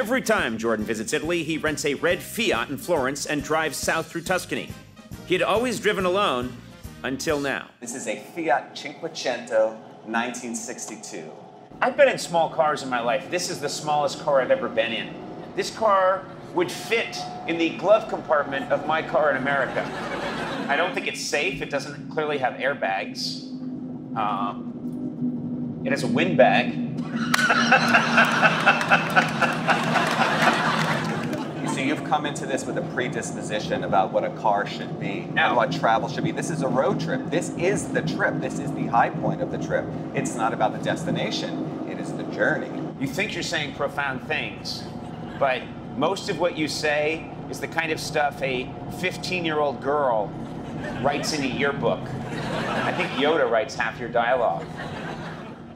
Every time Jordan visits Italy, he rents a red Fiat in Florence and drives south through Tuscany. He had always driven alone until now. This is a Fiat Cinquecento 1962. I've been in small cars in my life. This is the smallest car I've ever been in. This car would fit in the glove compartment of my car in America. I don't think it's safe. It doesn't clearly have airbags. Um, it has a wind bag. So you've come into this with a predisposition about what a car should be No. and what travel should be. This is a road trip. This is the trip. This is the high point of the trip. It's not about the destination. It is the journey. You think you're saying profound things, but most of what you say is the kind of stuff a 15 year old girl writes in a yearbook. I think Yoda writes half your dialogue.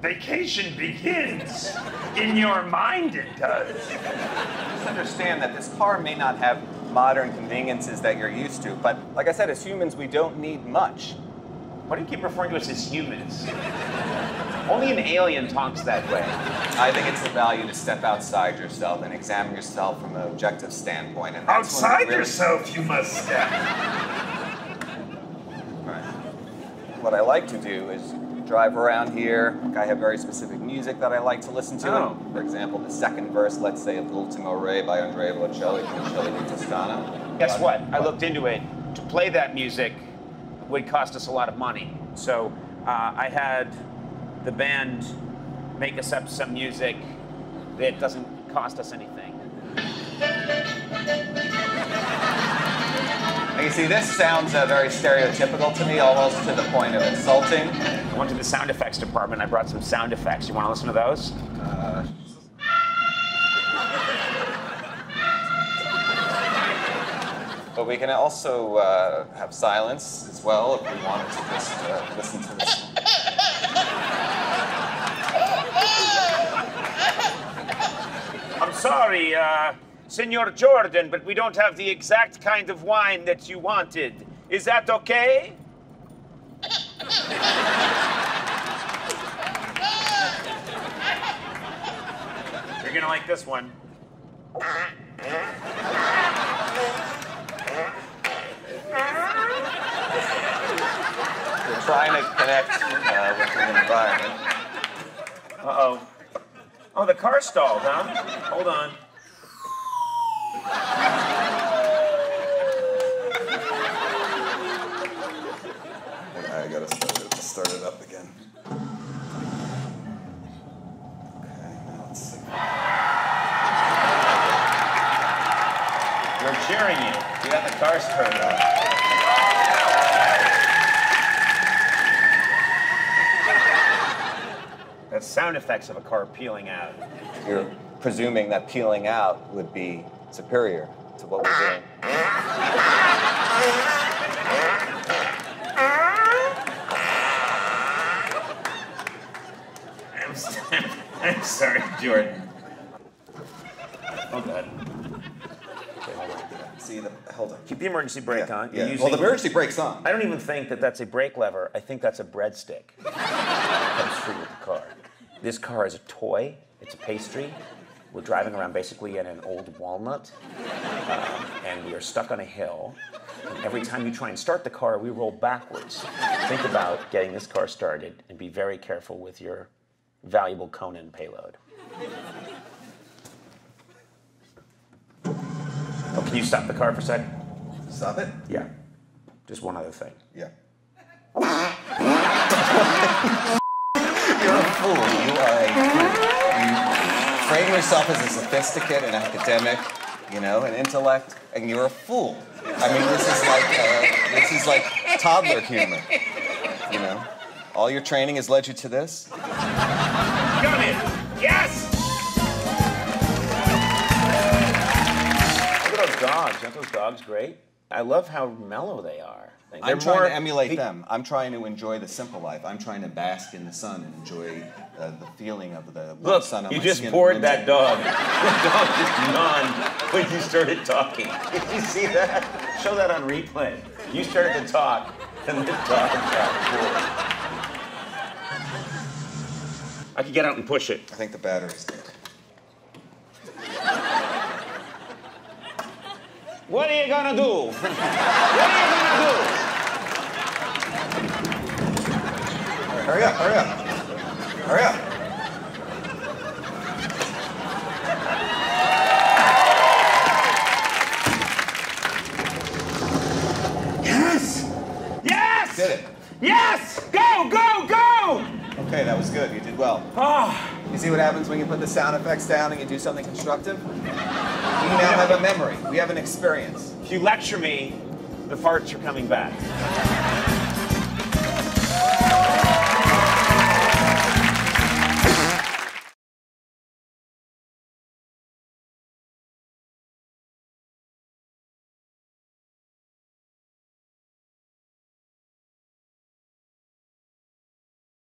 Vacation begins. In your mind, it does. Just understand that this car may not have modern conveniences that you're used to, but like I said, as humans, we don't need much. Why do you keep referring to us as humans? Only an alien talks that way. I think it's a value to step outside yourself and examine yourself from an objective standpoint. And that's Outside really- yourself, you must step. Right. What I like to do is drive around here. I have very specific music that I like to listen to. Oh. For example, the second verse, let's say, of L'Ultimo Re by Andrea Bocelli from Cieli di Toscana. Guess what? I looked into it. To play that music would cost us a lot of money. So uh, I had the band make us up some music that doesn't cost us anything. You see, this sounds uh, very stereotypical to me, almost to the point of insulting. I went to the sound effects department. I brought some sound effects. You want to listen to those? Uh, but we can also uh, have silence as well if we wanted to just uh, listen to this. I'm sorry, uh, Senor Jordan, but we don't have the exact kind of wine that you wanted. Is that okay? You're gonna like this one. We're trying to connect uh, with the environment. Uh oh. Oh, the car stalled, huh? Hold on. I gotta start it, start it up again. Okay, now let's see. We're cheering you. You got the cars turned up. That's sound effects of a car peeling out. You're presuming that peeling out would be superior to what we're doing. I'm sorry, Jordan. Oh, God. Okay, hold on. See the hold on. Keep the emergency brake on. You're Yeah. using- Well, the emergency brake's on. I don't even think that that's a brake lever. I think that's a breadstick. Comes free with the car. This car is a toy. It's a pastry. We're driving around basically in an old walnut, um, and we are stuck on a hill. And every time you try and start the car, we roll backwards. Think about getting this car started, and be very careful with your valuable Conan payload. Can you stop the car for a second? Stop it. Yeah. Just one other thing. Yeah. You're a fool. You are a fool. You frame yourself as a sophisticate, an academic, you know, an intellect, and you're a fool. I mean, this is like uh, this is like toddler humor. You know, all your training has led you to this. Dogs. Aren't those dogs great? I love how mellow they are. They're I'm trying more- to emulate pe- them. I'm trying to enjoy the simple life. I'm trying to bask in the sun and enjoy uh, the feeling of the Look, sun on you my just skin. bored and that dog. the dog just yawned when you started talking. Did you see that? Show that on replay. You started to talk, and the dog got bored. I could get out and push it. I think the battery's dead. What are you gonna do? what are you gonna do? Hurry up, hurry up. Hurry up. Yes! Yes! Did it. Yes! Go, go, go! Okay, that was good. You did well. Oh, You see what happens when you put the sound effects down and you do something constructive? We now have a memory. We have an experience. If you lecture me, the farts are coming back.